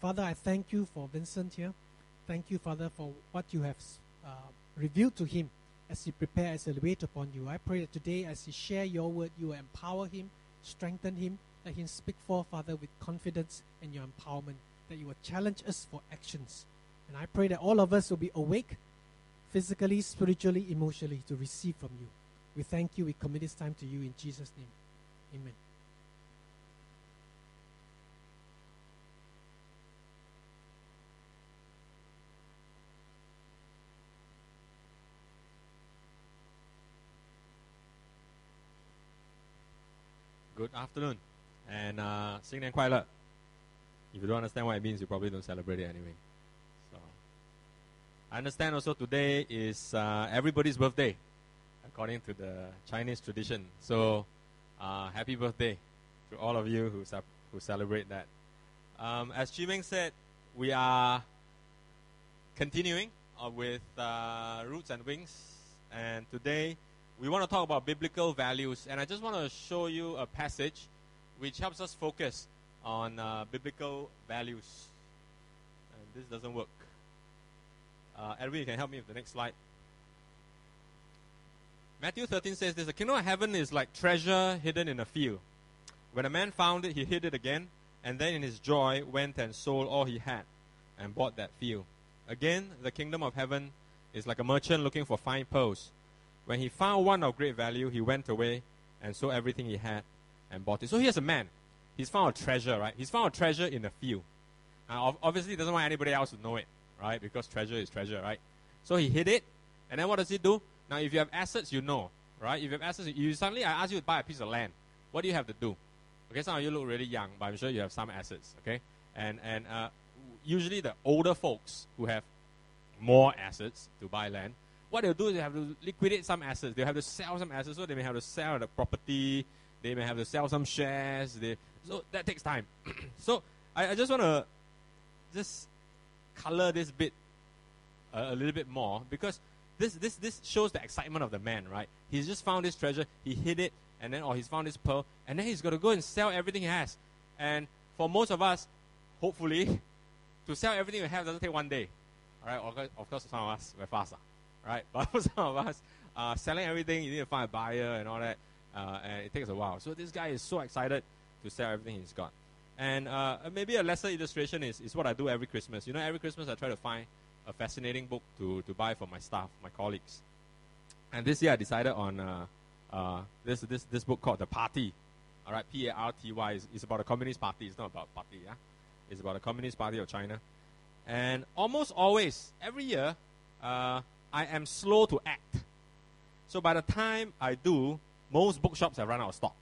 Father, I thank you for Vincent here. Thank you, Father, for what you have uh, revealed to him as he prepares as he wait upon you. I pray that today, as he share your word, you will empower him, strengthen him, let him speak for, Father, with confidence and your empowerment, that you will challenge us for actions. And I pray that all of us will be awake, physically, spiritually, emotionally, to receive from you. We thank you. We commit this time to you in Jesus' name. Amen. Good afternoon, and uh, 新年快乐. If you don't understand what it means, you probably don't celebrate it anyway. So, I understand also today is uh, everybody's birthday, according to the Chinese tradition. So, uh, happy birthday to all of you who, ce- who celebrate that. Um, as Chimeng said, we are continuing uh, with uh, Roots and Wings, and today we want to talk about biblical values. And I just want to show you a passage which helps us focus on uh, biblical values. And this doesn't work. Uh, Edwin, you can help me with the next slide. Matthew 13 says this The kingdom of heaven is like treasure hidden in a field. When a man found it, he hid it again, and then in his joy went and sold all he had and bought that field. Again, the kingdom of heaven is like a merchant looking for fine pearls. When he found one of great value, he went away and sold everything he had and bought it. So here's a man. He's found a treasure, right? He's found a treasure in a field. Now, obviously, he doesn't want anybody else to know it, right? Because treasure is treasure, right? So he hid it, and then what does he do? Now, if you have assets, you know, right? If you have assets, you suddenly I ask you to buy a piece of land. What do you have to do? Okay, some of you look really young, but I'm sure you have some assets. Okay, and and uh, usually the older folks who have more assets to buy land, what they'll do is they have to liquidate some assets. They have to sell some assets, so they may have to sell the property. They may have to sell some shares. They, so that takes time. so I, I just want to just color this bit a, a little bit more because this, this, this shows the excitement of the man, right? He's just found this treasure, he hid it, and then, or he's found this pearl, and then he's got to go and sell everything he has. And for most of us, hopefully, to sell everything we have doesn't take one day. All right, of course some of us, we're faster, right? But for some of us, uh, selling everything, you need to find a buyer and all that, uh, and it takes a while. So this guy is so excited to sell everything he's got. And uh, maybe a lesser illustration is, is what I do every Christmas. You know, every Christmas I try to find a fascinating book to, to buy for my staff, my colleagues. And this year I decided on uh, uh, this, this, this book called The Party. All right, P A R T Y. It's, it's about a communist party. It's not about party, yeah? It's about the communist party of China. And almost always, every year, uh, I am slow to act. So by the time I do, most bookshops have run out of stock.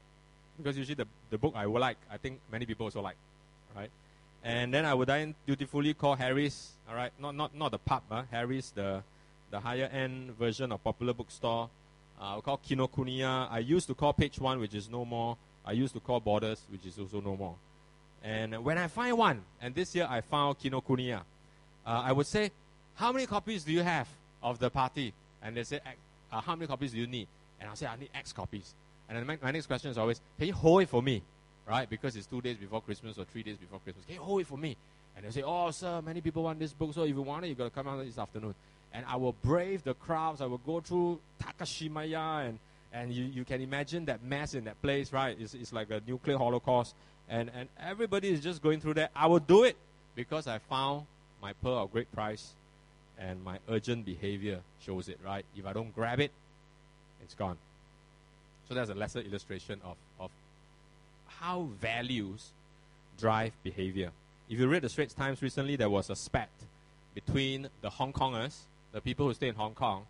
Because usually the, the book I would like, I think many people also like, right? And then I would then dutifully call Harry's, all right, not not not the pub, uh, Harry's, the the higher end version of popular bookstore. Uh, I'll call Kinokuniya. I used to call Page One, which is no more. I used to call Borders, which is also no more. And when I find one, and this year I found Kinokuniya, uh, I would say, how many copies do you have of the party? And they say, uh, how many copies do you need? And I'll say, I need X copies. And then my, my next question is always, can you hold it for me? Right? Because it's two days before Christmas or three days before Christmas. Can you hold it for me? And they'll say, oh, sir, many people want this book, so if you want it, you've got to come out this afternoon. And I will brave the crowds. I will go through Takashimaya, and, and you, you can imagine that mess in that place, right? It's, it's like a nuclear holocaust. And, and everybody is just going through that. I will do it because I found my pearl of great price and my urgent behavior shows it, right? If I don't grab it, it's gone. So that's a lesser illustration of, of how values drive behavior. If you read the Straits Times recently, there was a spat between the Hong Kongers, the people who stay in Hong Kong,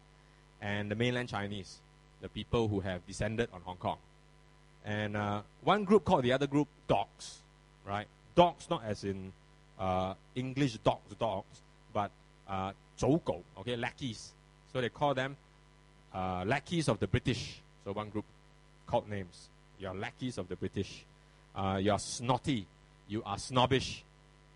and the mainland Chinese, the people who have descended on Hong Kong. And uh, one group called the other group dogs, right? Dogs, not as in uh, English dogs, dogs, but uh, 走狗, okay, lackeys. So they call them uh, lackeys of the British. So one group called names. You're lackeys of the British. Uh, you're snotty. You are snobbish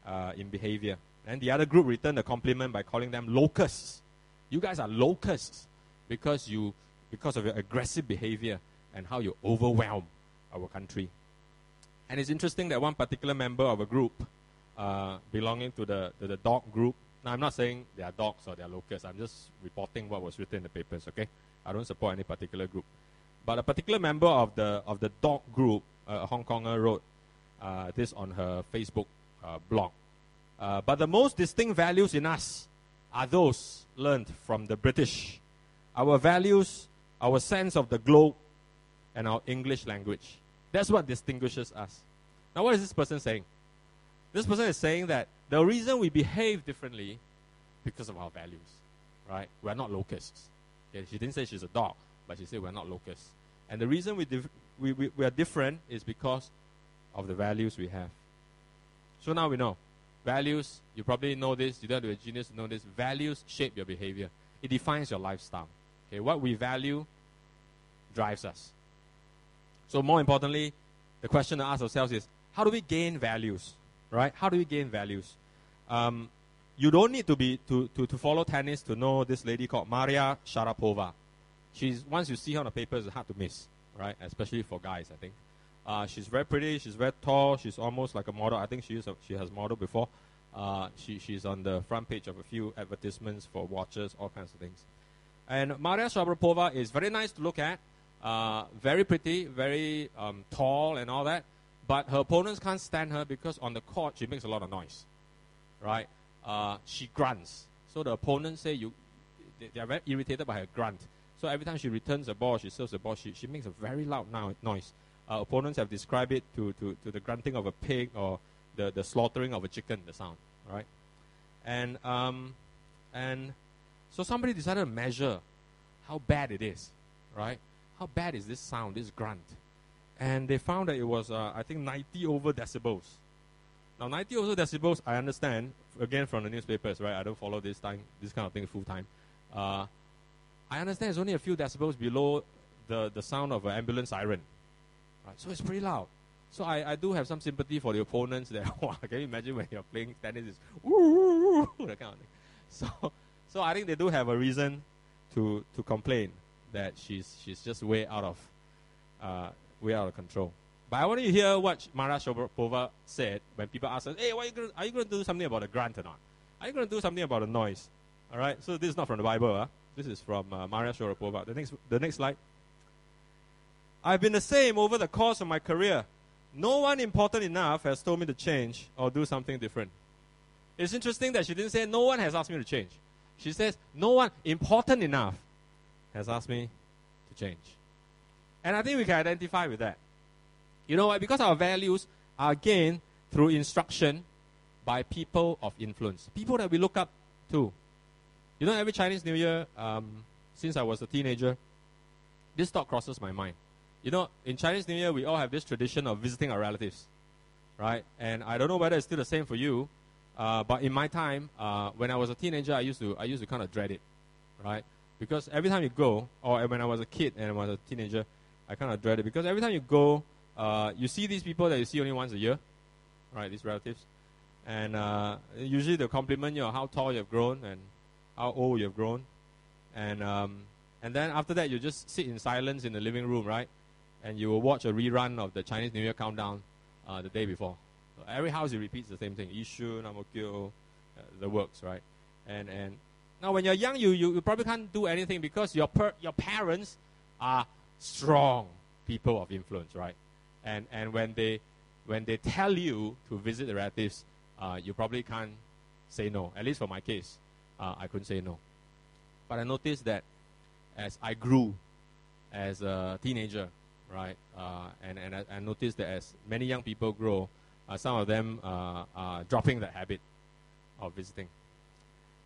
uh, in behavior. And the other group returned the compliment by calling them locusts. You guys are locusts because you because of your aggressive behavior and how you overwhelm our country. And it's interesting that one particular member of a group uh, belonging to the, to the dog group. Now, I'm not saying they are dogs or they are locusts. I'm just reporting what was written in the papers, okay? I don't support any particular group. But a particular member of the, of the dog group, uh, a Hong Konger, wrote uh, this on her Facebook uh, blog. Uh, but the most distinct values in us are those learned from the British. Our values, our sense of the globe, and our English language. That's what distinguishes us. Now, what is this person saying? This person is saying that the reason we behave differently because of our values, right? We're not locusts. Okay, she didn't say she's a dog, but she said we're not locusts. And the reason we, dif- we, we, we are different is because of the values we have. So now we know. Values, you probably know this, you don't have to be a genius to know this. Values shape your behavior, it defines your lifestyle. Okay, what we value drives us. So, more importantly, the question to ask ourselves is how do we gain values? Right? How do we gain values? Um, you don't need to be to, to, to follow tennis to know this lady called Maria Sharapova. She's once you see her on the papers, it's hard to miss, right? Especially for guys, I think. Uh, she's very pretty. She's very tall. She's almost like a model. I think she is. A, she has modeled before. Uh, she, she's on the front page of a few advertisements for watches, all kinds of things. And Maria Sharapova is very nice to look at. Uh, very pretty, very um, tall, and all that. But her opponents can't stand her because on the court she makes a lot of noise, right? Uh, she grunts. So the opponents say you, they, they, are very irritated by her grunt. So every time she returns the ball, she serves the ball, she, she makes a very loud no- noise. Uh, opponents have described it to, to, to the grunting of a pig or the, the slaughtering of a chicken, the sound, right? And, um, and so somebody decided to measure how bad it is, right? How bad is this sound, this grunt? And they found that it was, uh, I think, 90 over decibels. Now, 90 over decibels, I understand, again from the newspapers, right? I don't follow this time, this kind of thing full time. Uh, I understand it's only a few decibels below the, the sound of an ambulance siren. Right? So it's pretty loud. So I, I do have some sympathy for the opponents there. can you imagine when you're playing tennis, it's that kind of thing. So, so I think they do have a reason to, to complain that she's, she's just way out of, uh, way out of control. But I want you to hear what Maria Sharapova said when people ask us, hey, are, you going to do something about the grunt or not? Are you going to do something about the noise? All right, so this is not from the Bible. Huh? This is from uh, Maria Sharapova. The next, the next slide. I've been the same over the course of my career. No one important enough has told me to change or do something different. It's interesting that she didn't say, No one has asked me to change. She says, No one important enough has asked me to change. And I think we can identify with that. You know why? Because our values are gained through instruction by people of influence, people that we look up to. You know, every Chinese New Year, um, since I was a teenager, this thought crosses my mind. You know, in Chinese New Year, we all have this tradition of visiting our relatives, right? And I don't know whether it's still the same for you, uh, but in my time, uh, when I was a teenager, I used to I used to kind of dread it, right? Because every time you go, or when I was a kid and I was a teenager, I kind of dread it because every time you go, uh, you see these people that you see only once a year, right? These relatives, and uh, usually they'll compliment you on how tall you've grown and how old you've grown, and um, and then after that you just sit in silence in the living room, right? And you will watch a rerun of the Chinese New Year countdown uh, the day before. So every house it repeats the same thing: Yishun, Ang Mo Kio, uh, the works, right? And and now when you're young, you, you, you probably can't do anything because your per, your parents are strong people of influence, right? And and when they when they tell you to visit the relatives, uh, you probably can't say no. At least for my case, uh, I couldn't say no. But I noticed that as I grew as a teenager, right, uh, and and I, I, noticed that as many young people grow, uh, some of them uh, are dropping the habit of visiting.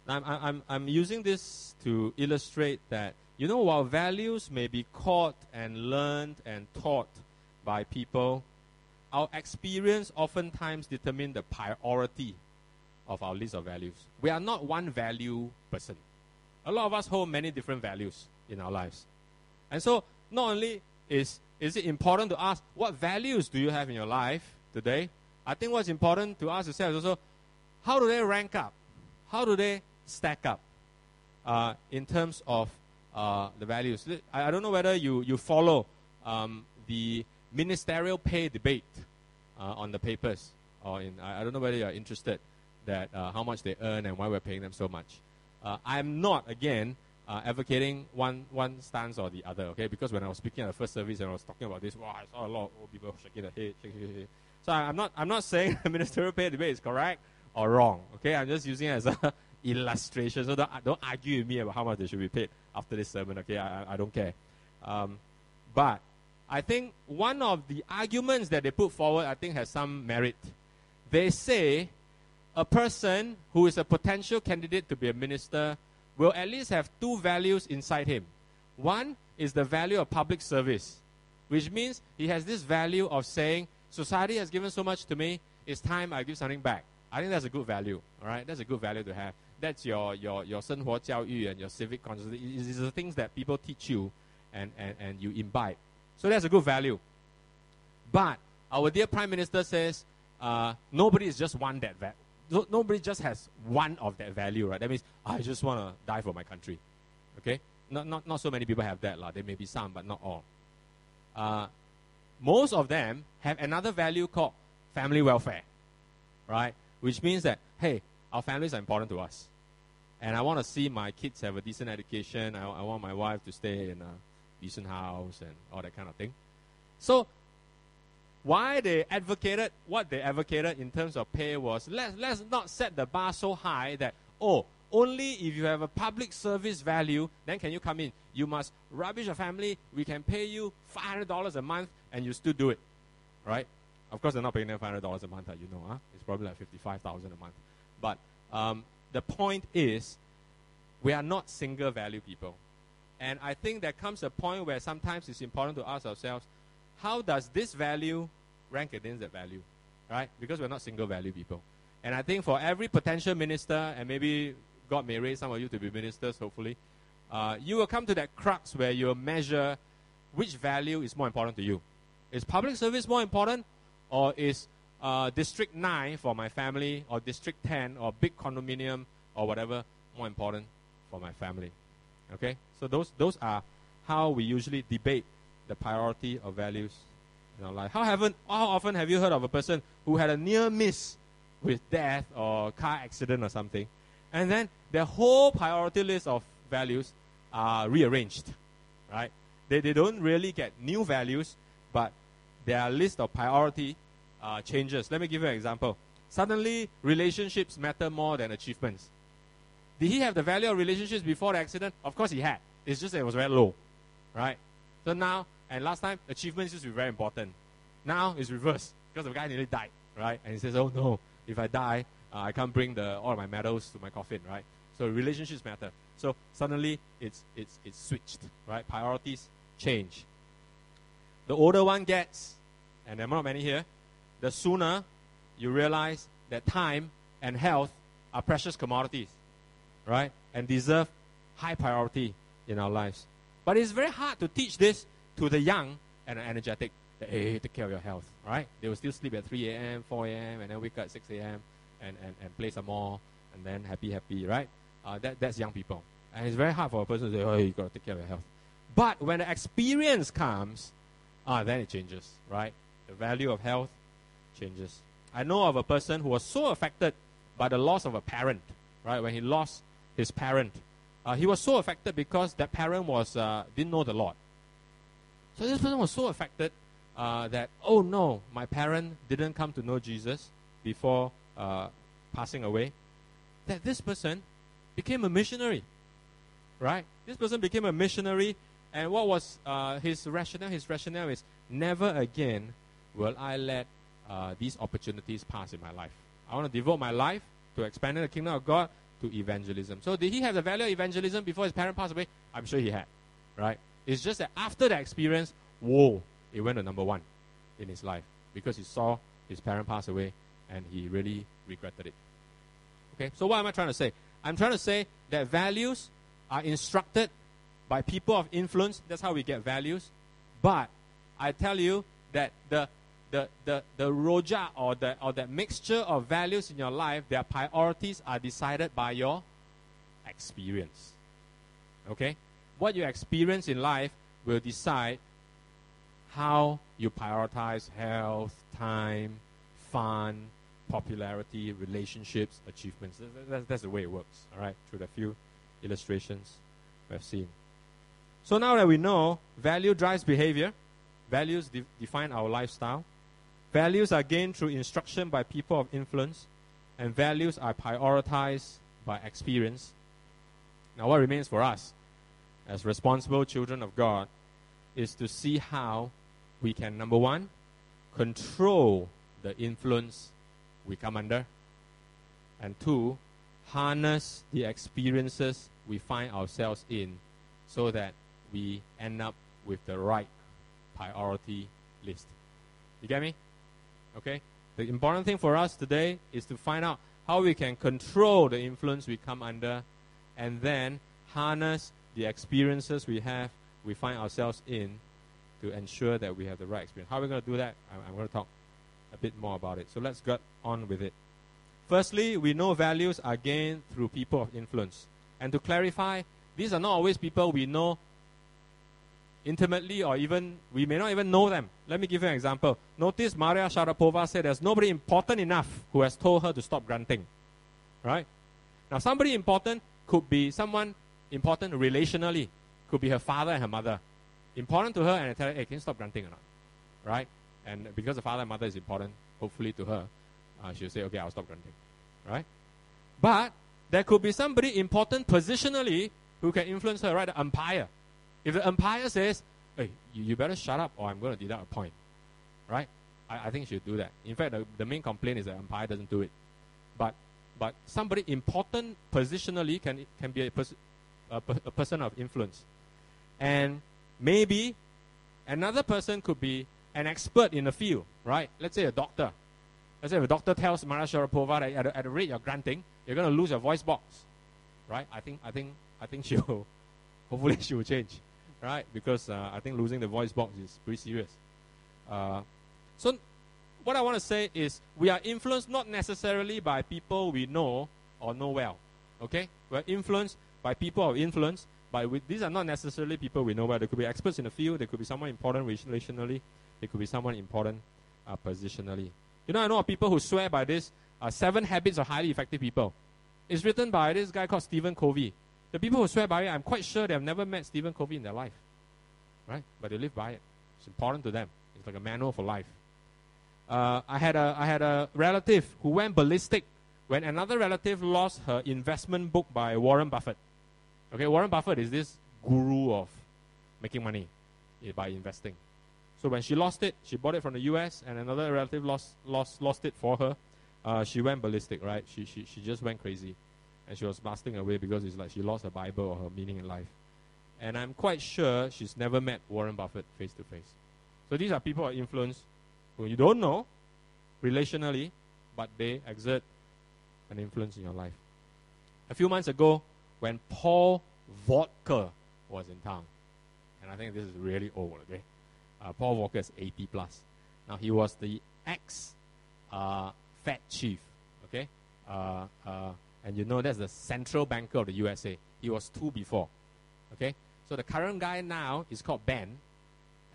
I'm, I'm, I'm using this to illustrate that, you know, while values may be caught and learned and taught by people, our experience oftentimes determine the priority of our list of values. We are not one value person. A lot of us hold many different values in our lives. And so, not only is, is it important to ask, what values do you have in your life today? I think what's important to ask yourself is also, how do they rank up? How do they stack up uh, in terms of uh, the values? I, I, don't know whether you, you follow um, the ministerial pay debate uh, on the papers or in, I, I don't know whether you're interested that uh, how much they earn and why we're paying them so much. Uh, I'm not, again, uh, advocating one, one stance or the other, okay? Because when I was speaking at the first service and I was talking about this, wow, I saw a lot of old people shaking their head, shaking their head. So I, am not, I'm not saying the ministerial pay debate is correct or wrong, okay? I'm just using it as an illustration. So don't, don't argue with me about how much they should be paid after this sermon, okay? I, I don't care. Um, but I think one of the arguments that they put forward, I think, has some merit. They say a person who is a potential candidate to be a minister will at least have two values inside him. One is the value of public service, which means he has this value of saying, Society has given so much to me, it's time I give something back. I think that's a good value. All right, that's a good value to have. That's your your your 生活教育 and your civic consciousness. These are the things that people teach you and, and, and you imbibe. So that's a good value. But our dear Prime Minister says uh, nobody is just one that value. No, nobody just has one of that value, right? That means I just want to die for my country. Okay? Not, not, not so many people have that. La. There may be some, but not all. Uh, most of them have another value called family welfare, right? Which means that, hey, our families are important to us. And I want to see my kids have a decent education. I, I want my wife to stay in a decent house and all that kind of thing. So, why they advocated what they advocated in terms of pay was let's, let's not set the bar so high that, oh, only if you have a public service value, then can you come in. You must rubbish a family. We can pay you $500 a month and you still do it. Right? Of course, they're not paying them $500 a month, you know. Huh? It's probably like 55000 a month. But um, the point is, we are not single value people. And I think there comes a point where sometimes it's important to ask ourselves, how does this value rank against that value? Right? Because we're not single value people. And I think for every potential minister, and maybe God may raise some of you to be ministers, hopefully, uh, you will come to that crux where you'll measure which value is more important to you. Is public service more important, or is uh, District 9 for my family, or District 10, or big condominium, or whatever more important for my family? Okay? So those, those are how we usually debate the priority of values in our life. How, haven't, how often have you heard of a person who had a near miss with death or car accident or something, and then their whole priority list of values are rearranged, right? They, they don't really get new values, but their list of priority uh, changes. Let me give you an example. Suddenly, relationships matter more than achievements. Did he have the value of relationships before the accident? Of course he had. It's just that it was very low, right? So now, and last time, achievements used to be very important. Now it's reversed because the guy nearly died, right? And he says, "Oh no, if I die, uh, I can't bring the all my medals to my coffin, right?" So relationships matter. So suddenly it's it's it's switched, right? Priorities change. The older one gets, and there are not many here, the sooner you realize that time and health are precious commodities right? And deserve high priority in our lives. But it's very hard to teach this to the young and energetic. That, hey, take care of your health, right? They will still sleep at 3 a.m., 4 a.m., and then wake up at 6 a.m. And, and, and play some more, and then happy, happy, right? Uh, that, that's young people. And it's very hard for a person to say, oh, you got to take care of your health. But when the experience comes, ah, then it changes, right? The value of health changes. I know of a person who was so affected by the loss of a parent, right? When he lost his parent. Uh, he was so affected because that parent was uh, didn't know the Lord. So this person was so affected uh, that oh no, my parent didn't come to know Jesus before uh, passing away. That this person became a missionary, right? This person became a missionary, and what was uh, his rationale? His rationale is never again will I let uh, these opportunities pass in my life. I want to devote my life to expanding the kingdom of God to evangelism. So did he have the value of evangelism before his parent passed away? I'm sure he had, right? It's just that after that experience, whoa, it went to number one in his life because he saw his parent pass away and he really regretted it. Okay, so what am I trying to say? I'm trying to say that values are instructed by people of influence. That's how we get values. But I tell you that the the, the, the rojak or the, or the mixture of values in your life, their priorities are decided by your experience. Okay? What you experience in life will decide how you prioritize health, time, fun, popularity, relationships, achievements. That's, that's the way it works, all right, through the few illustrations we've seen. So now that we know value drives behavior, values de- define our lifestyle, values are gained through instruction by people of influence, and values are prioritized by experience. Now, what remains for us as responsible children of God is to see how we can, number one, control the influence we come under, and two, harness the experiences we find ourselves in so that we end up with the right priority list. You get me? Okay? The important thing for us today is to find out how we can control the influence we come under and then harness the experiences we have, we find ourselves in to ensure that we have the right experience. How are we going to do that? I'm, I'm going to talk a bit more about it. So let's get on with it. Firstly, we know values are gained through people of influence. And to clarify, these are not always people we know intimately or even we may not even know them. Let me give you an example. Notice Maria Sharapova said there's nobody important enough who has told her to stop grunting. Right? Now somebody important could be someone important relationally. Could be her father and her mother. Important to her and I tell her, hey, can you stop grunting or not? Right? And because the father and mother is important, hopefully to her, uh, she'll say, okay, I'll stop grunting. Right? But there could be somebody important positionally who can influence her, right? The umpire. If the umpire says, hey, you, you better shut up or I'm going to deduct a point, right? I, I think she should do that. In fact, the, the main complaint is the umpire doesn't do it. But but somebody important positionally can can be a, pers- a, a person of influence, and maybe another person could be an expert in the field, right? Let's say a doctor. Let's say if a doctor tells Maria Sharapova that at, the rate you're granting, you're going to lose your voice box, right? I think I think I think she will. Hopefully, she will change right? Because uh, I think losing the voice box is pretty serious. Uh, so, what I want to say is we are influenced not necessarily by people we know or know well. Okay? We're influenced by people of influence, but we, these are not necessarily people we know well. They could be experts in the field, they could be someone important relationally, they could be someone important uh, positionally. You know, I know of people who swear by this uh, seven habits of highly effective people. It's written by this guy called Stephen Covey. The people who swear by it, I'm quite sure they have never met Stephen Covey in their life. Right? But they live by it. It's important to them. It's like a manual for life. Uh, I, had a, I had a relative who went ballistic when another relative lost her investment book by Warren Buffett. Okay, Warren Buffett is this guru of making money by investing. So when she lost it, she bought it from the US, and another relative lost, lost, lost it for her. Uh, she went ballistic, right? She, she, she just went crazy and she was blasting away because it's like she lost her Bible or her meaning in life. And I'm quite sure she's never met Warren Buffett face to face. So these are people of influence who you don't know relationally, but they exert an influence in your life. A few months ago, when Paul Volcker was in town, and I think this is really old, okay? Uh, Paul Volcker is 80 plus. Now, he was the ex uh, Fed chief, okay? Uh, uh and you know that's the central banker of the USA. He was two before. Okay? So the current guy now is called Ben,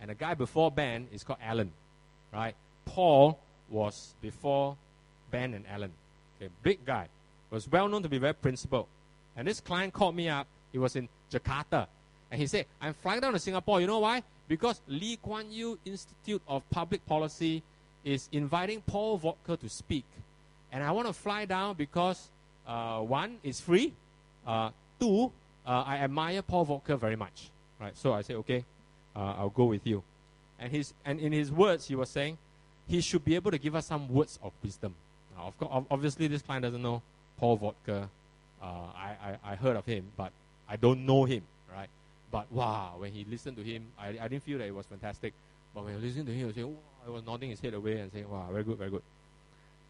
and the guy before Ben is called Alan. Right? Paul was before Ben and Alan. Okay, big guy. Was well known to be very principled. And this client called me up. He was in Jakarta. And he said, I'm flying down to Singapore. You know why? Because Lee Kuan Yew Institute of Public Policy is inviting Paul Volcker to speak. And I want to fly down because one, is free. Uh, two, uh, I admire Paul Volcker very much. Right, so I said, okay, uh, I'll go with you. And his and in his words, he was saying, he should be able to give us some words of wisdom. Now, of course, obviously, this client doesn't know Paul Volcker. Uh, I, I I heard of him, but I don't know him. Right, but wow, when he listened to him, I, I didn't feel that it was fantastic. But when he listened to him, he was saying, I was nodding his head away and saying, wow, very good, very good.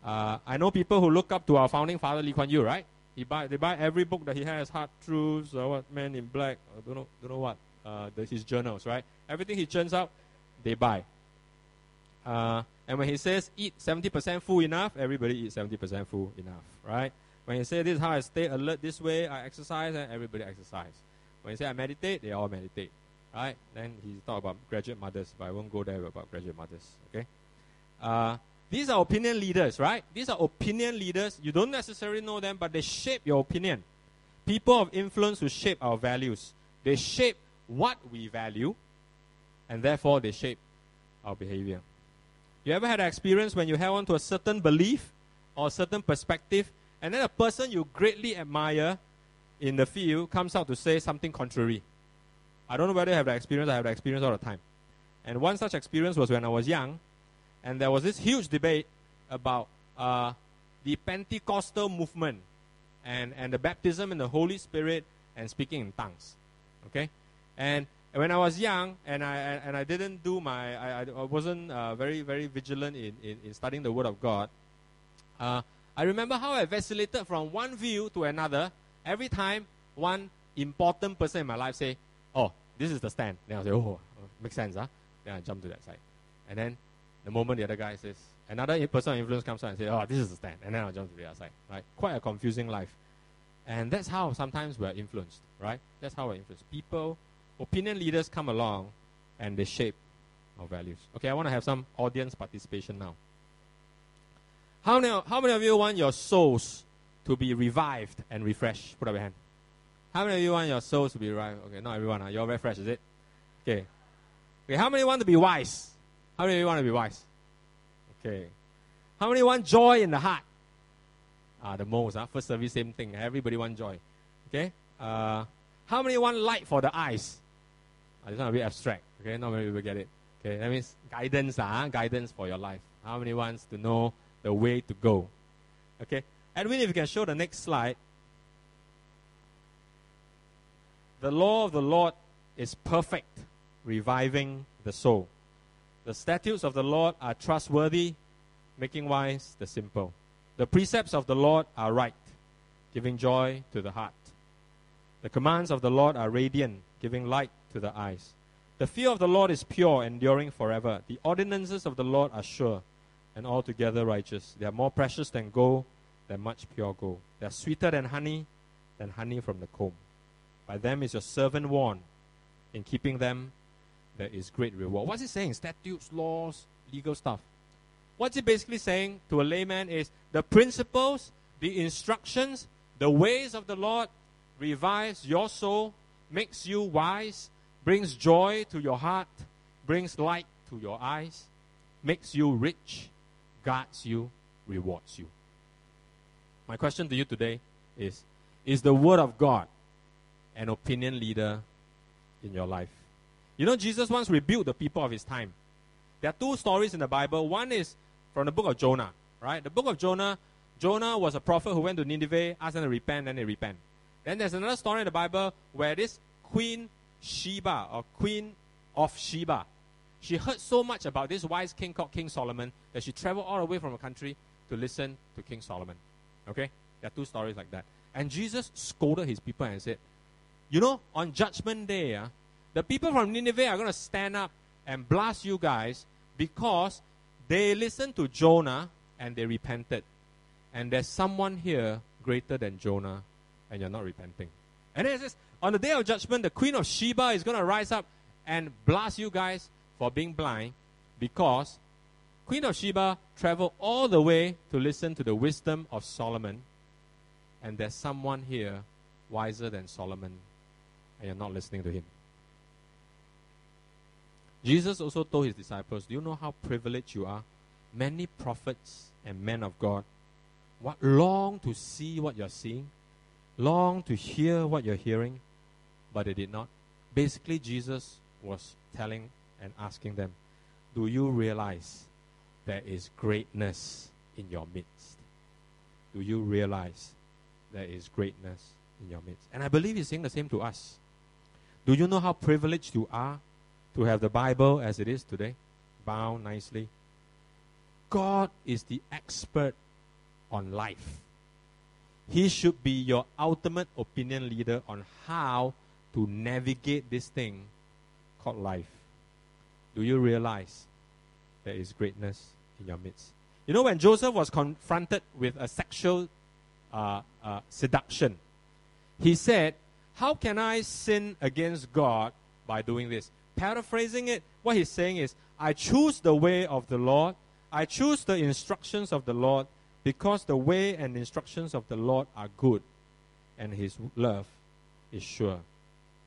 Uh, I know people who look up to our founding father Lee Kuan Yew, right? He buy, they buy every book that he has, Hard Truths, or what, Man in Black, or don't know, don't know what, uh, the, his journals, right? Everything he churns out, they buy. Uh, and when he says eat 70% full enough, everybody eats 70% full enough, right? When he says this is how I stay alert this way, I exercise, and everybody exercise. When he say I meditate, they all meditate, right? Then he talk about graduate mothers, but I won't go there about graduate mothers, okay? Uh, These are opinion leaders, right? These are opinion leaders. You don't necessarily know them, but they shape your opinion. People of influence who shape our values. They shape what we value, and therefore they shape our behavior. You ever had an experience when you held on to a certain belief or a certain perspective, and then a person you greatly admire in the field comes out to say something contrary? I don't know whether you have that experience, I have that experience all the time. And one such experience was when I was young, and there was this huge debate about uh, the Pentecostal movement and, and the baptism in the Holy Spirit and speaking in tongues. Okay? And when I was young and I, and I didn't do my, I, I wasn't uh, very, very vigilant in, in, in, studying the Word of God, uh, I remember how I vacillated from one view to another every time one important person in my life say, oh, this is the stand. Then I say, oh, makes sense, huh? Then I jump to that side. And then the moment the other guy says, another person influence comes out and says, oh, ah, this is the stand. And then I'll jump to the other side. Right? Quite a confusing life. And that's how sometimes we're influenced, right? That's how we're influenced. People, opinion leaders come along and they shape our values. Okay, I want to have some audience participation now. How many, how many of you want your souls to be revived and refreshed? Put up your hand. How many of you want your souls to be revived? Okay, not everyone. Huh? You're very fresh, is it? Okay. Okay, how many want to be wise? How many of you want to be wise? Okay. How many want joy in the heart? Ah, the most. Huh? First service, same thing. Everybody want joy. Okay. Uh, how many want light for the eyes? I this one a bit abstract. Okay, not many people get it. Okay, that means guidance. Ah, guidance for your life. How many wants to know the way to go? Okay. Edwin, if you can show the next slide. The law of the Lord is perfect, reviving the soul. The statutes of the Lord are trustworthy, making wise the simple. The precepts of the Lord are right, giving joy to the heart. The commands of the Lord are radiant, giving light to the eyes. The fear of the Lord is pure, enduring forever. The ordinances of the Lord are sure and altogether righteous. They are more precious than gold, than much pure gold. They are sweeter than honey, than honey from the comb. By them is your servant warned. In keeping them, there is great reward. What's he saying? Statutes, laws, legal stuff. What's he basically saying to a layman is the principles, the instructions, the ways of the Lord revives your soul, makes you wise, brings joy to your heart, brings light to your eyes, makes you rich, guards you, rewards you. My question to you today is Is the Word of God an opinion leader in your life? You know, Jesus once rebuked the people of his time. There are two stories in the Bible. One is from the book of Jonah, right? The book of Jonah, Jonah was a prophet who went to Nineveh, asked them to repent, and they repent. Then there's another story in the Bible where this Queen Sheba, or Queen of Sheba, she heard so much about this wise king called King Solomon that she traveled all the way from a country to listen to King Solomon. Okay? There are two stories like that. And Jesus scolded his people and said, You know, on Judgment Day, uh, the people from Nineveh are going to stand up and blast you guys because they listened to Jonah and they repented. And there's someone here greater than Jonah, and you're not repenting. And then it says, on the day of judgment, the queen of Sheba is going to rise up and blast you guys for being blind because Queen of Sheba traveled all the way to listen to the wisdom of Solomon. And there's someone here wiser than Solomon, and you're not listening to him. Jesus also told his disciples, Do you know how privileged you are? Many prophets and men of God what long to see what you're seeing, long to hear what you're hearing, but they did not. Basically, Jesus was telling and asking them, Do you realize there is greatness in your midst? Do you realize there is greatness in your midst? And I believe he's saying the same to us. Do you know how privileged you are to have the Bible as it is today, bound nicely. God is the expert on life. He should be your ultimate opinion leader on how to navigate this thing called life. Do you realize there is greatness in your midst? You know, when Joseph was confronted with a sexual uh, uh, seduction, he said, How can I sin against God by doing this? Paraphrasing it, what he's saying is, I choose the way of the Lord, I choose the instructions of the Lord because the way and instructions of the Lord are good, and his love is sure.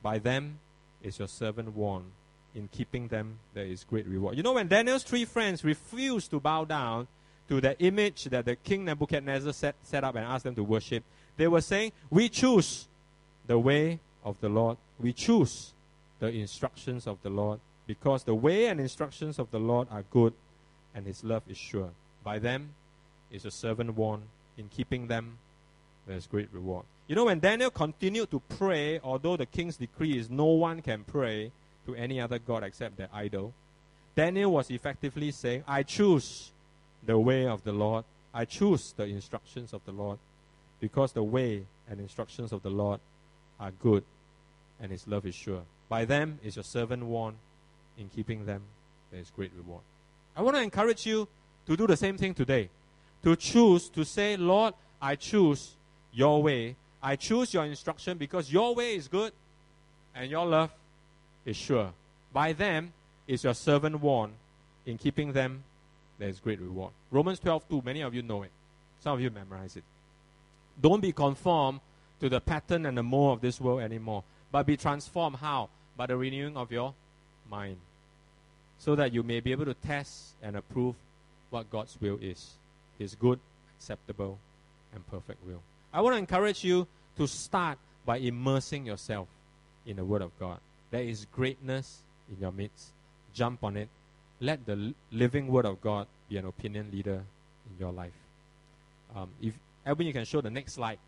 By them is your servant warned. In keeping them, there is great reward. You know, when Daniel's three friends refused to bow down to the image that the king Nebuchadnezzar set, set up and asked them to worship, they were saying, We choose the way of the Lord. We choose the instructions of the Lord because the way and instructions of the Lord are good and his love is sure. By them is a servant warned. In keeping them, there is great reward. You know, when Daniel continued to pray, although the king's decree is no one can pray to any other God except their idol, Daniel was effectively saying, I choose the way of the Lord. I choose the instructions of the Lord because the way and instructions of the Lord are good and his love is sure. By them is your servant warned. In keeping them, there is great reward. I want to encourage you to do the same thing today. To choose to say, Lord, I choose your way. I choose your instruction because your way is good and your love is sure. By them is your servant warned. In keeping them, there is great reward. Romans 12 2, many of you know it. Some of you memorize it. Don't be conformed to the pattern and the mold of this world anymore, but be transformed. How? By the renewing of your mind so that you may be able to test and approve what God's will is His good, acceptable, and perfect will. I want to encourage you to start by immersing yourself in the Word of God. There is greatness in your midst. Jump on it. Let the living Word of God be an opinion leader in your life. Um, if Edwin, you can show the next slide,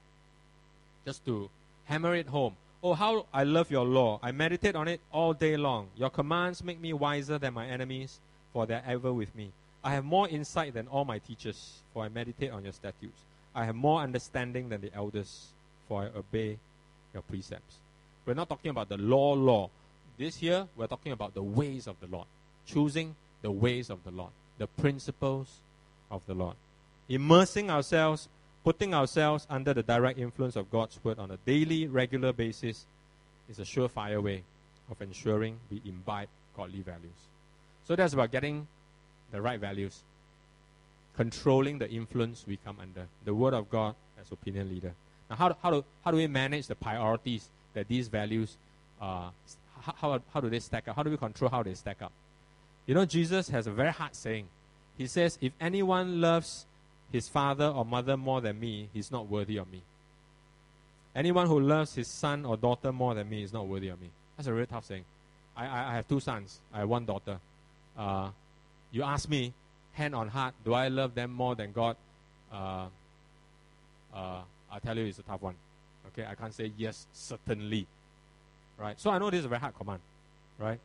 just to hammer it home. Oh, how I love your law. I meditate on it all day long. Your commands make me wiser than my enemies, for they're ever with me. I have more insight than all my teachers, for I meditate on your statutes. I have more understanding than the elders, for I obey your precepts. We're not talking about the law, law. This here, we're talking about the ways of the Lord. Choosing the ways of the Lord, the principles of the Lord. Immersing ourselves putting ourselves under the direct influence of God's word on a daily, regular basis is a surefire way of ensuring we imbibe godly values. So that's about getting the right values, controlling the influence we come under, the word of God as opinion leader. Now, how, do, how, do, how do we manage the priorities that these values, how, how, how do they stack up? How do we control how they stack up? You know, Jesus has a very hard saying. He says, if anyone loves his father or mother more than me, he's not worthy of me. Anyone who loves his son or daughter more than me is not worthy of me. That's a really tough saying. I, I, I have two sons. I have one daughter. Uh, you ask me, hand on heart, do I love them more than God? Uh, uh, i tell you it's a tough one. Okay, I can't say yes, certainly. Right? So I know this is a very hard command. Right?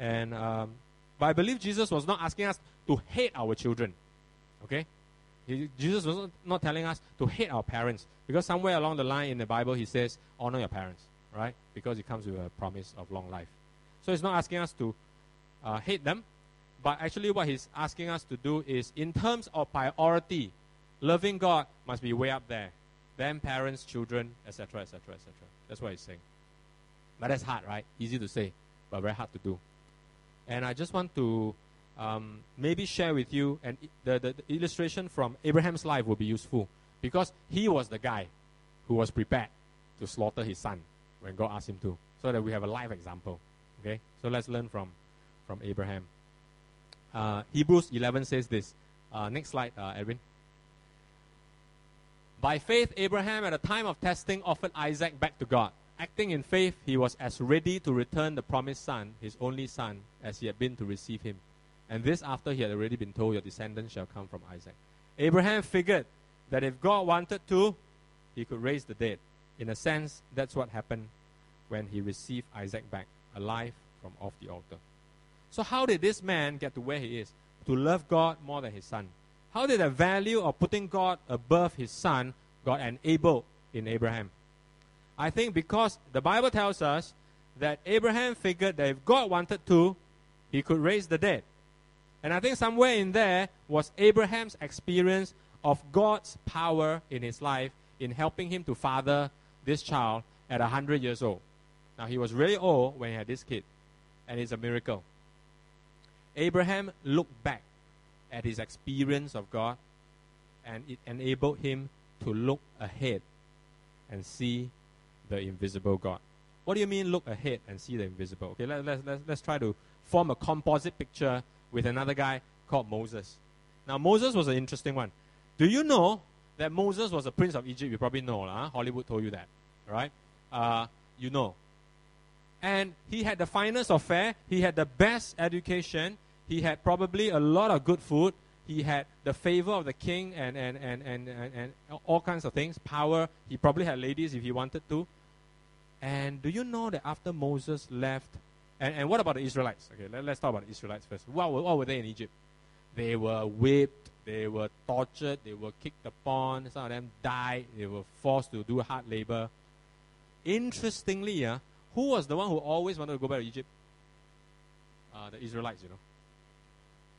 And, um, but I believe Jesus was not asking us to hate our children. Okay? Jesus was not telling us to hate our parents because somewhere along the line in the Bible he says, honor your parents, right? Because it comes with a promise of long life. So he's not asking us to uh, hate them, but actually what he's asking us to do is, in terms of priority, loving God must be way up there. Then parents, children, etc., etc., etc. That's what he's saying. But that's hard, right? Easy to say, but very hard to do. And I just want to um, maybe share with you, and the, the, the illustration from Abraham's life will be useful because he was the guy who was prepared to slaughter his son when God asked him to, so that we have a live example. Okay, so let's learn from from Abraham. Uh, Hebrews 11 says this. Uh, next slide, uh, Edwin. By faith, Abraham, at a time of testing, offered Isaac back to God. Acting in faith, he was as ready to return the promised son, his only son, as he had been to receive him. And this after he had already been told, Your descendants shall come from Isaac. Abraham figured that if God wanted to, he could raise the dead. In a sense, that's what happened when he received Isaac back, alive from off the altar. So, how did this man get to where he is? To love God more than his son. How did the value of putting God above his son got enabled in Abraham? I think because the Bible tells us that Abraham figured that if God wanted to, he could raise the dead. And I think somewhere in there was Abraham's experience of God's power in his life in helping him to father this child at 100 years old. Now, he was really old when he had this kid, and it's a miracle. Abraham looked back at his experience of God, and it enabled him to look ahead and see the invisible God. What do you mean look ahead and see the invisible? Okay, let, let, let, let's try to form a composite picture with another guy called Moses. Now, Moses was an interesting one. Do you know that Moses was a prince of Egypt? You probably know, huh? Hollywood told you that, right? Uh, you know. And he had the finest of fare, he had the best education, he had probably a lot of good food, he had the favor of the king and, and, and, and, and, and all kinds of things, power. He probably had ladies if he wanted to. And do you know that after Moses left, and, and what about the Israelites? Okay, let, us talk about the Israelites first. What, what were they in Egypt? They were whipped, they were tortured, they were kicked upon, some of them died, they were forced to do hard labor. Interestingly, uh, who was the one who always wanted to go back to Egypt? Uh, the Israelites, you know.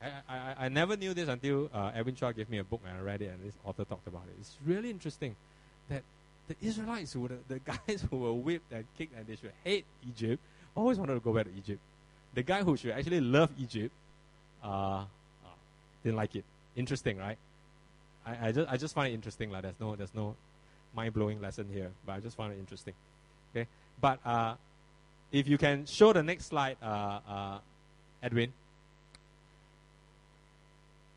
I, I, I never knew this until uh, Edwin Chua gave me a book and I read it and this author talked about it. It's really interesting that the Israelites, who were the, the guys who were whipped and kicked and they should hate Egypt, always wanted to go back to Egypt. The guy who should actually love Egypt uh, uh, didn't like it. Interesting, right? I, I, just, I just find it interesting. Like, there's no, there's no mind blowing lesson here, but I just find it interesting. Okay? But uh, if you can show the next slide, uh, uh, Edwin.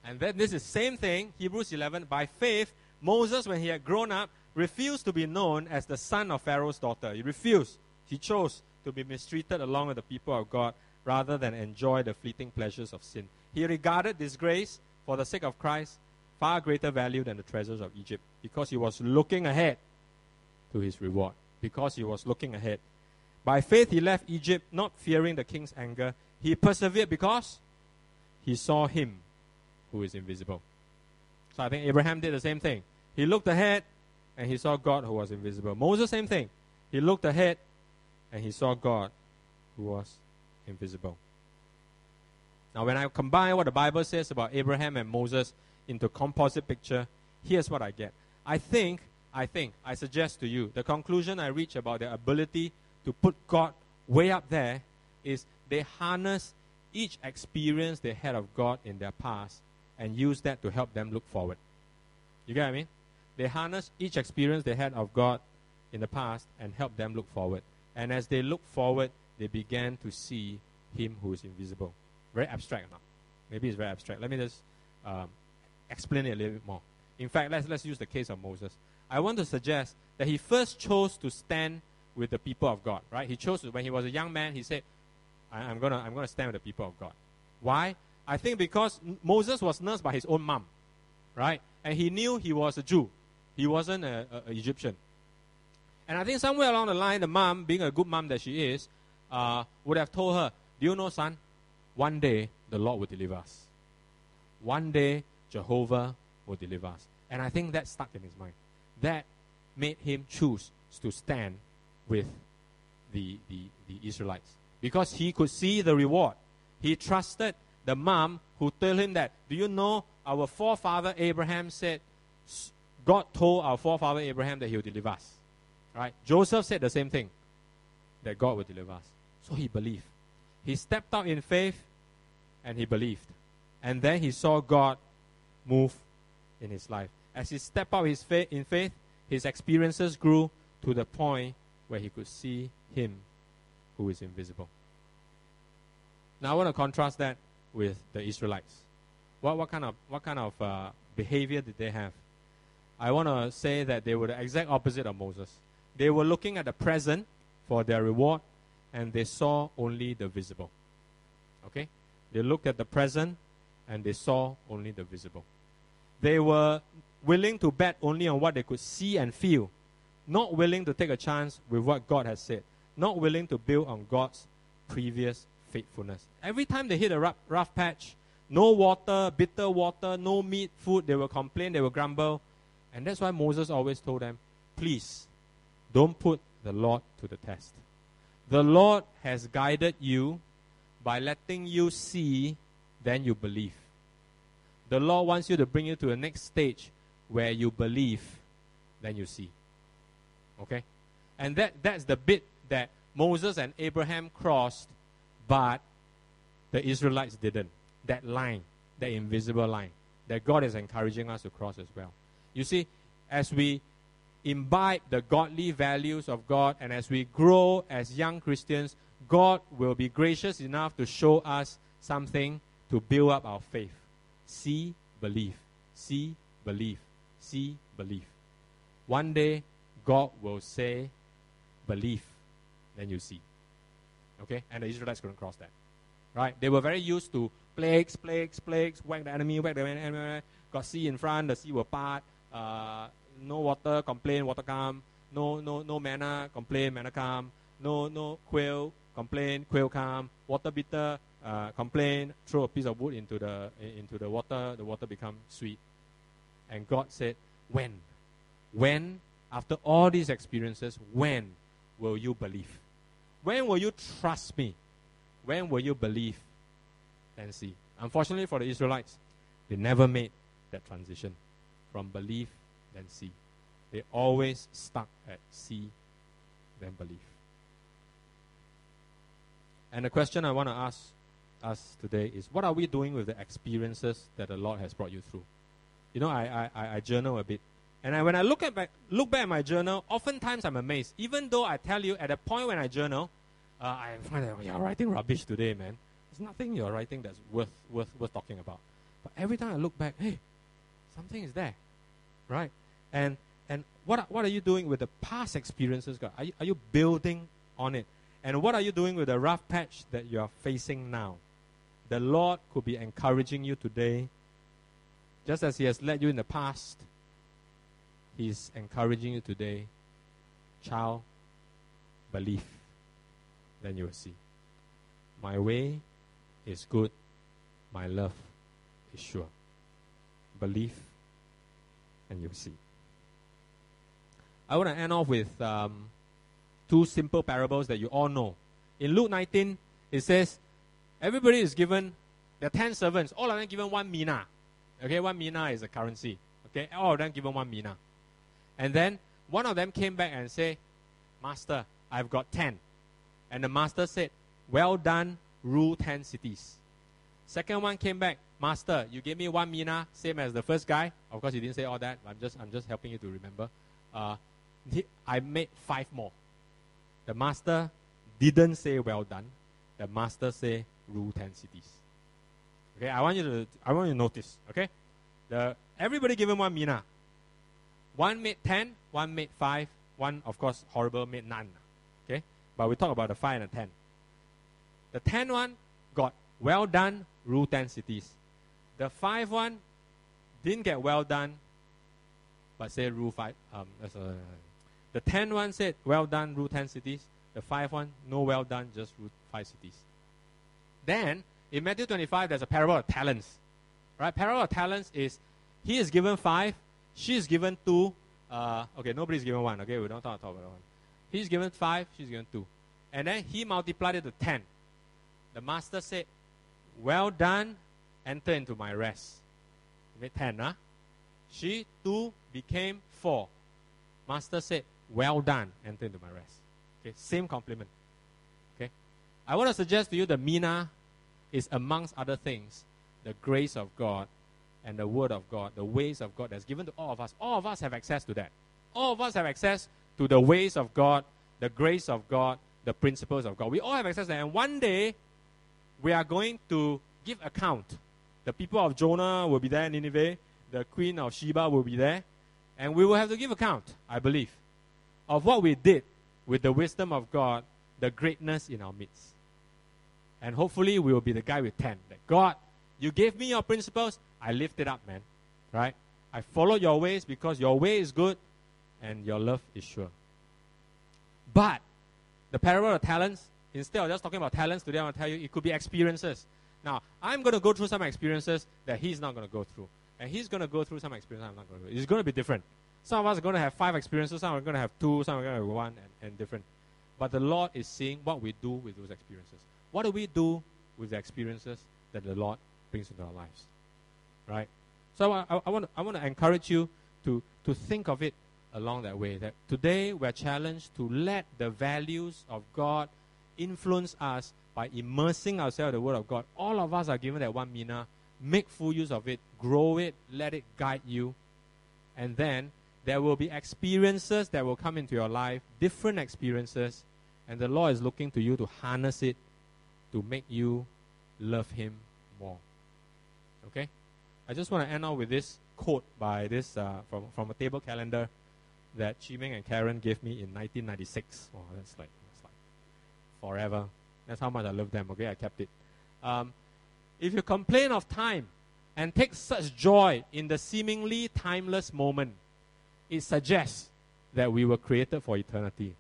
And then this is same thing, Hebrews 11. By faith, Moses, when he had grown up, refused to be known as the son of Pharaoh's daughter. He refused. He chose to be mistreated along with the people of God rather than enjoy the fleeting pleasures of sin. He regarded disgrace for the sake of Christ far greater value than the treasures of Egypt because he was looking ahead to his reward. Because he was looking ahead. By faith, he left Egypt, not fearing the king's anger. He persevered because he saw him who is invisible. So I think Abraham did the same thing. He looked ahead and he saw God who was invisible. Moses, same thing. He looked ahead and he saw God who was invisible. Now, when I combine what the Bible says about Abraham and Moses into a composite picture, here's what I get. I think, I think, I suggest to you, the conclusion I reach about their ability to put God way up there is they harness each experience they had of God in their past and use that to help them look forward. You get what I mean? They harness each experience they had of God in the past and help them look forward. And as they look forward, they began to see Him who is invisible. Very abstract? Maybe it's very abstract. Let me just um, explain it a little bit more. In fact, let's, let's use the case of Moses. I want to suggest that he first chose to stand with the people of God, right? He chose to, when he was a young man, he said, I, am going to I'm gonna stand with the people of God. Why? I think because Moses was nursed by his own mom, right? And he knew he was a Jew. He wasn't an Egyptian. And I think somewhere along the line, the mom, being a good mom that she is, uh, would have told her, Do you know, son? One day the Lord will deliver us. One day Jehovah will deliver us. And I think that stuck in his mind. That made him choose to stand with the, the, the Israelites. Because he could see the reward. He trusted the mom who told him that, do you know our forefather Abraham said, God told our forefather Abraham that he will deliver us. Right? Joseph said the same thing, that God will deliver us. So he believed. He stepped out in faith and he believed. And then he saw God move in his life. As he stepped out his faith, in faith, his experiences grew to the point where he could see him who is invisible. Now I want to contrast that with the Israelites. What, what kind of, what kind of uh, behavior did they have? I want to say that they were the exact opposite of Moses. They were looking at the present for their reward, and they saw only the visible. Okay? They looked at the present, and they saw only the visible. They were willing to bet only on what they could see and feel, not willing to take a chance with what God has said, not willing to build on God's previous faithfulness. Every time they hit a rough, rough patch, no water, bitter water, no meat, food, they will complain, they will grumble. And that's why Moses always told them, please, don't put the Lord to the test. The Lord has guided you by letting you see, then you believe. The Lord wants you to bring you to the next stage where you believe, then you see. Okay? And that, that's the bit that Moses and Abraham crossed, but the Israelites didn't. That line that invisible line that God is encouraging us to cross as well. You see, as we imbibe the godly values of God and as we grow as young Christians, God will be gracious enough to show us something to build up our faith. See, believe. See, believe. See, believe. One day, God will say, believe, then you see. Okay? And the Israelites couldn't cross that. Right? They were very used to plagues, plagues, plagues, whack the enemy, whack the enemy. Got sea in front, the sea will part. Uh, no water, complain, water come. No, no, no manna, complain, manna come. No, no quail, complain, quail come. Water bitter, uh, complain, throw a piece of wood into the into the water, the water become sweet. And God said, when, when after all these experiences, when will you believe? When will you trust me? When will you believe and see? Unfortunately for the Israelites, they never made that transition from belief then see. They always stuck at see then believe. And the question I want to ask us today is what are we doing with the experiences that the Lord has brought you through? You know, I, I, I journal a bit. And I, when I look at back, look back at my journal, oftentimes I'm amazed. Even though I tell you at the point when I journal, uh, I find that oh, you're writing rubbish today, man. There's nothing you're writing that's worth, worth, worth talking about. But every time I look back, hey, something is there, right? And and what what are you doing with the past experiences, God? Are you, are you building on it? And what are you doing with the rough patch that you are facing now? The Lord could be encouraging you today, just as He has led you in the past. He's encouraging you today. Child, believe. Then you will see. My way is good. My love is sure. Believe, and you'll see. I want to end off with um, two simple parables that you all know. In Luke 19, it says, everybody is given, there are 10 servants, all of them given one mina. Okay, one mina is a currency. Okay, all of them given one mina. And then one of them came back and said, Master, I've got 10. And the master said, Well done, rule 10 cities. Second one came back, Master, you gave me one mina, same as the first guy. Of course, he didn't say all that. I'm just, I'm just helping you to remember. Uh, I made five more. The master didn't say well done. The master say rule ten cities. Okay, I want you to I want you to notice. Okay, the everybody given one mina. One made ten, one made five, one of course horrible made none. Okay, but we talk about the five and the ten. The ten one got well done, rule ten cities. The five one didn't get well done, but say rule five. Um, that's a the ten one said, well done, rule ten cities. The five one, no well done, just rule five cities. Then, in Matthew 25, there's a parable of talents. Right? Parable of talents is he is given five, she is given two. Uh, okay, nobody's given one. Okay, we don't talk, talk about one. He's given five, she's given two. And then he multiplied it to ten. The master said, Well done, enter into my rest. He made ten, huh? She, two, became four. Master said, well done, enter into my rest. Okay, same compliment. Okay, I want to suggest to you the Mina is amongst other things the grace of God and the Word of God, the ways of God that's given to all of us. All of us have access to that. All of us have access to the ways of God, the grace of God, the principles of God. We all have access to that. And one day, we are going to give account. The people of Jonah will be there in Nineveh. The queen of Sheba will be there. And we will have to give account, I believe of what we did with the wisdom of God, the greatness in our midst. And hopefully we will be the guy with 10. That God, you gave me your principles, I lift it up, man. Right? I follow your ways because your way is good and your love is sure. But the parable of talents, instead of just talking about talents today, I want to tell you it could be experiences. Now, I'm going to go through some experiences that he's not going to go through. And he's going to go through some experiences I'm not going to go It's going to be different. Some of us are going to have five experiences, some are going to have two, some are going to have one, and, and different. But the Lord is seeing what we do with those experiences. What do we do with the experiences that the Lord brings into our lives? Right? So I, I, I, want, I want to encourage you to, to think of it along that way. That today we're challenged to let the values of God influence us by immersing ourselves in the Word of God. All of us are given that one mina. make full use of it, grow it, let it guide you. And then there will be experiences that will come into your life, different experiences, and the Lord is looking to you to harness it to make you love Him more. Okay? I just want to end out with this quote by this uh, from, from a table calendar that Chi Ming and Karen gave me in 1996. Oh, that's like, that's like forever. That's how much I love them. Okay, I kept it. Um, if you complain of time and take such joy in the seemingly timeless moment, it suggests that we were created for eternity.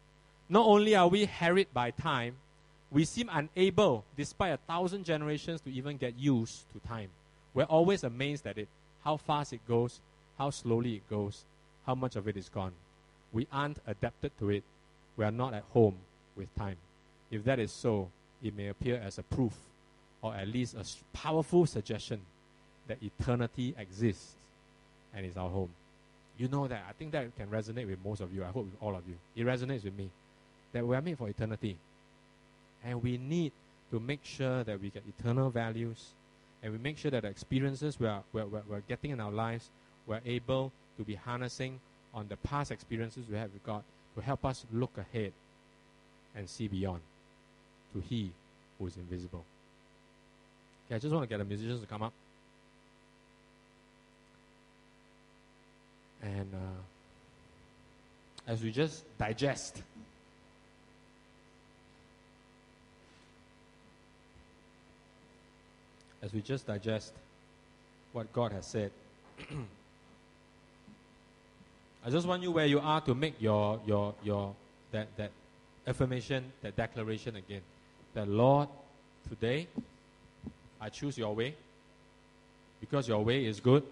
Not only are we harried by time, we seem unable, despite a thousand generations, to even get used to time. We're always amazed at it, how fast it goes, how slowly it goes, how much of it is gone. We aren't adapted to it. We are not at home with time. If that is so, it may appear as a proof, or at least a powerful suggestion, that eternity exists and is our home. You know that. I think that can resonate with most of you. I hope with all of you. It resonates with me. That we are made for eternity. And we need to make sure that we get eternal values and we make sure that the experiences we are, we're, we're, we're getting in our lives, we're able to be harnessing on the past experiences we have with God to help us look ahead and see beyond to He who is invisible. Okay, I just want to get the musicians to come up. And uh, as we just digest as we just digest what God has said, I just want you where you are to make your, your, your that, that affirmation, that declaration again. That Lord, today I choose your way because your way is good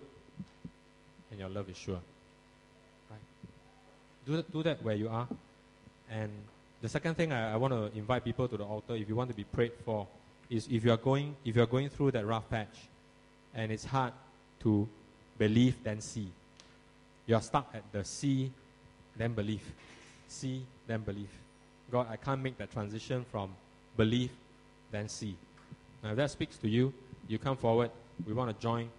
and your love is sure. Do that, do that where you are. And the second thing I, I want to invite people to the altar if you want to be prayed for is if you are going if you are going through that rough patch and it's hard to believe then see. You are stuck at the see then believe. See then believe. God, I can't make that transition from believe then see. Now if that speaks to you, you come forward. We want to join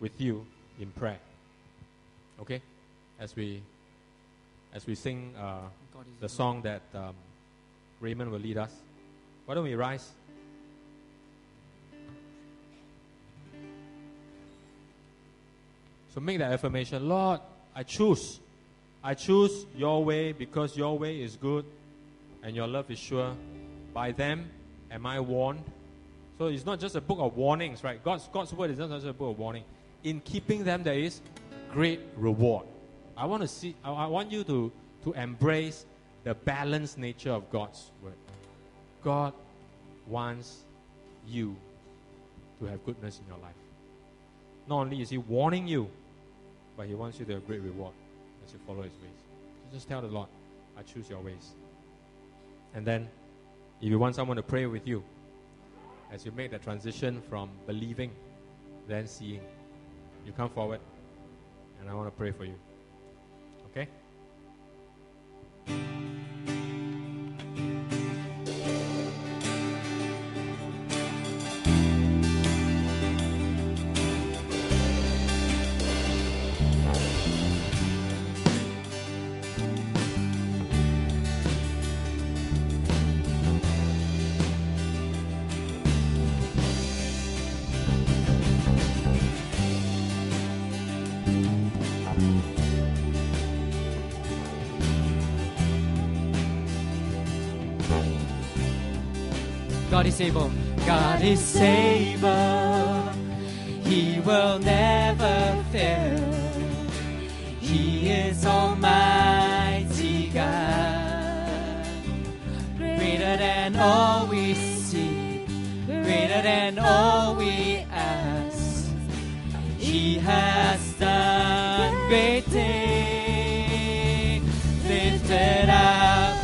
with you in prayer. Okay? As we as we sing uh, the song that um, Raymond will lead us. Why don't we rise? So make that affirmation Lord, I choose. I choose your way because your way is good and your love is sure. By them am I warned. So it's not just a book of warnings, right? God's, God's word is not just a book of warning. In keeping them, there is great reward. I want to see, I, want you to, to embrace the balanced nature of God's word. God wants you to have goodness in your life. Not only is He warning you, but He wants you to have great reward as you follow His ways. So just tell the Lord, I choose your ways. And then, if you want someone to pray with you, as you make the transition from believing, then seeing, you come forward, and I want to pray for you. Okay? God is able. God is able. He will never fail. He is Almighty God. Greater than all we see. Greater than all we ask. He has done great things. Lifted up.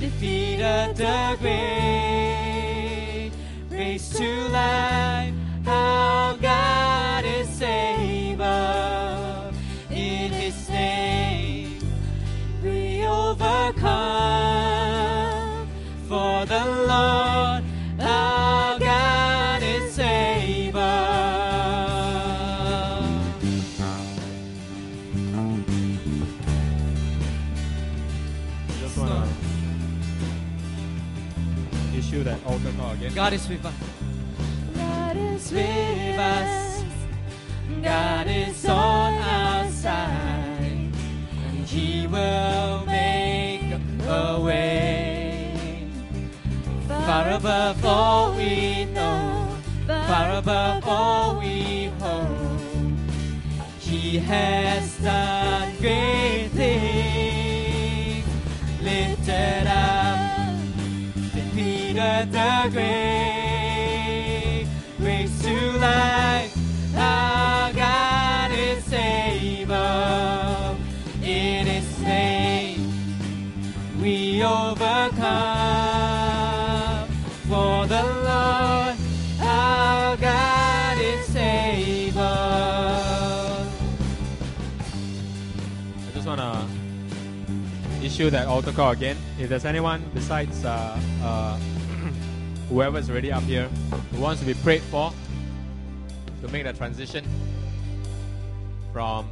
Defeated the grave to life. How God is able in His name we overcome. For the Lord our God is able. Just wanna issue that altar call again. God is with us. With us. God is on our side. And He will make a way. Far above all we know, far above all we hope. He has done great things. Lifted up defeated the grave, Our God is able. In His name, we overcome. For the Lord, our God is able. I just want to issue that altar call again. If there's anyone besides uh, uh, whoever is already up here who wants to be prayed for to make that transition from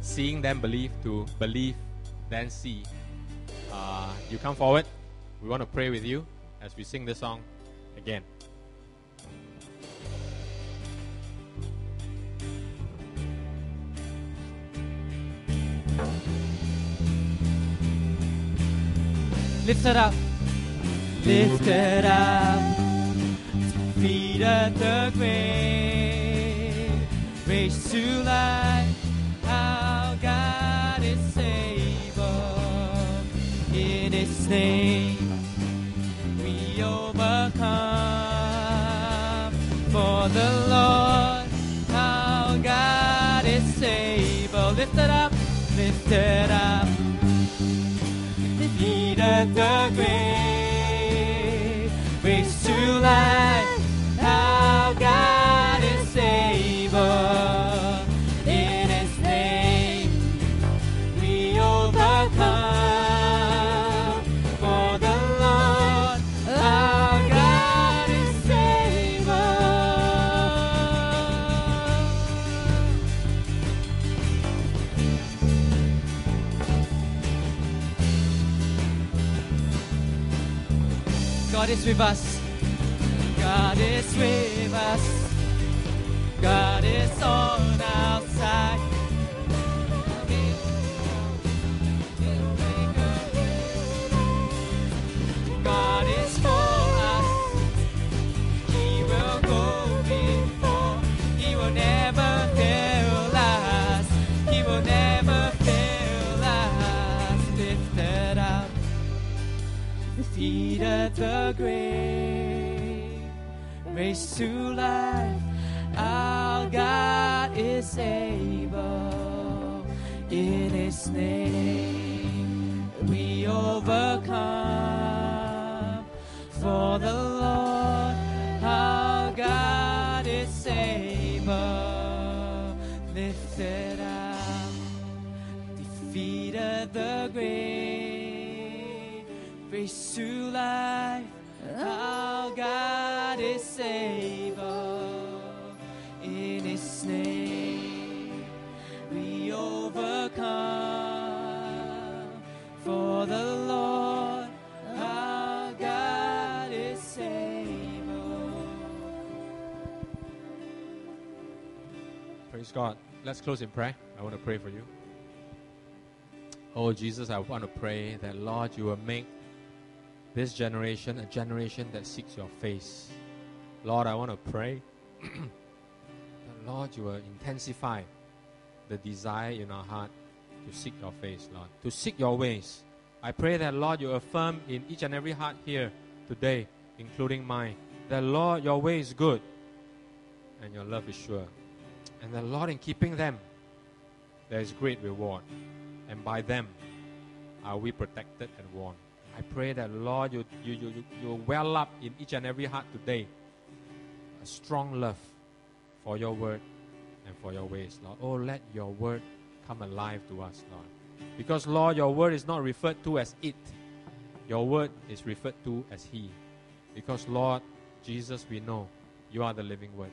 seeing then believe to believe then see, uh, you come forward. We want to pray with you as we sing this song again. Lifted up, lifted up, defeated the grave, raised to life. Our God is able. In His name, we overcome. For the Lord, our God is able. Lifted up, lifted up defeated the grave, raised to life. Our with us. God is with us. The grave, raised to life. Our God is able. In His name, we overcome. For the Lord, our God is able. Lifted up defeated the grave, raised to life. Our God is able. In His name, we overcome. For the Lord, our God is able. Praise God. Let's close in prayer. I want to pray for you. Oh, Jesus, I want to pray that, Lord, you will make this generation a generation that seeks your face. Lord, I want to pray that, Lord, you will intensify the desire in our heart to seek your face, Lord, to seek your ways. I pray that, Lord, you affirm in each and every heart here today, including mine, that, Lord, your way is good and your love is sure. And the Lord, in keeping them, there is great reward. And by them are we protected and warned. I pray that, Lord, you, you, you, you, well up in each and every heart today a strong love for your word and for your ways, Lord. Oh, let your word come alive to us, Lord. Because, Lord, your word is not referred to as it, your word is referred to as He. Because, Lord, Jesus, we know you are the living word.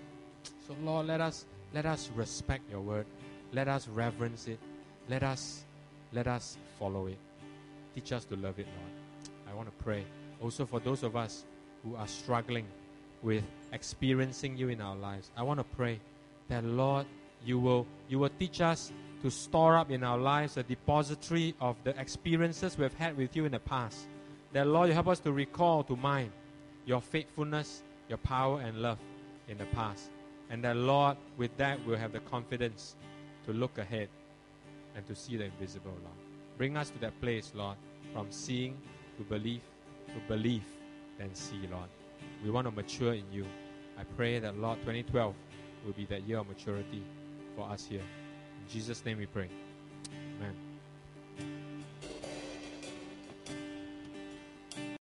So, Lord, let us let us respect your word. Let us reverence it. Let us let us follow it. Teach us to love it, Lord. I want to pray also for those of us who are struggling with experiencing you in our lives. I want to pray that Lord, you will you will teach us to store up in our lives a depository of the experiences we've had with you in the past. That Lord, you help us to recall to mind your faithfulness, your power and love in the past. And that Lord, with that we'll have the confidence to look ahead and to see the invisible, Lord. Bring us to that place, Lord, from seeing to believe, to believe, then see, Lord. We want to mature in you. I pray that, Lord, 2012 will be that year of maturity for us here. In Jesus' name we pray.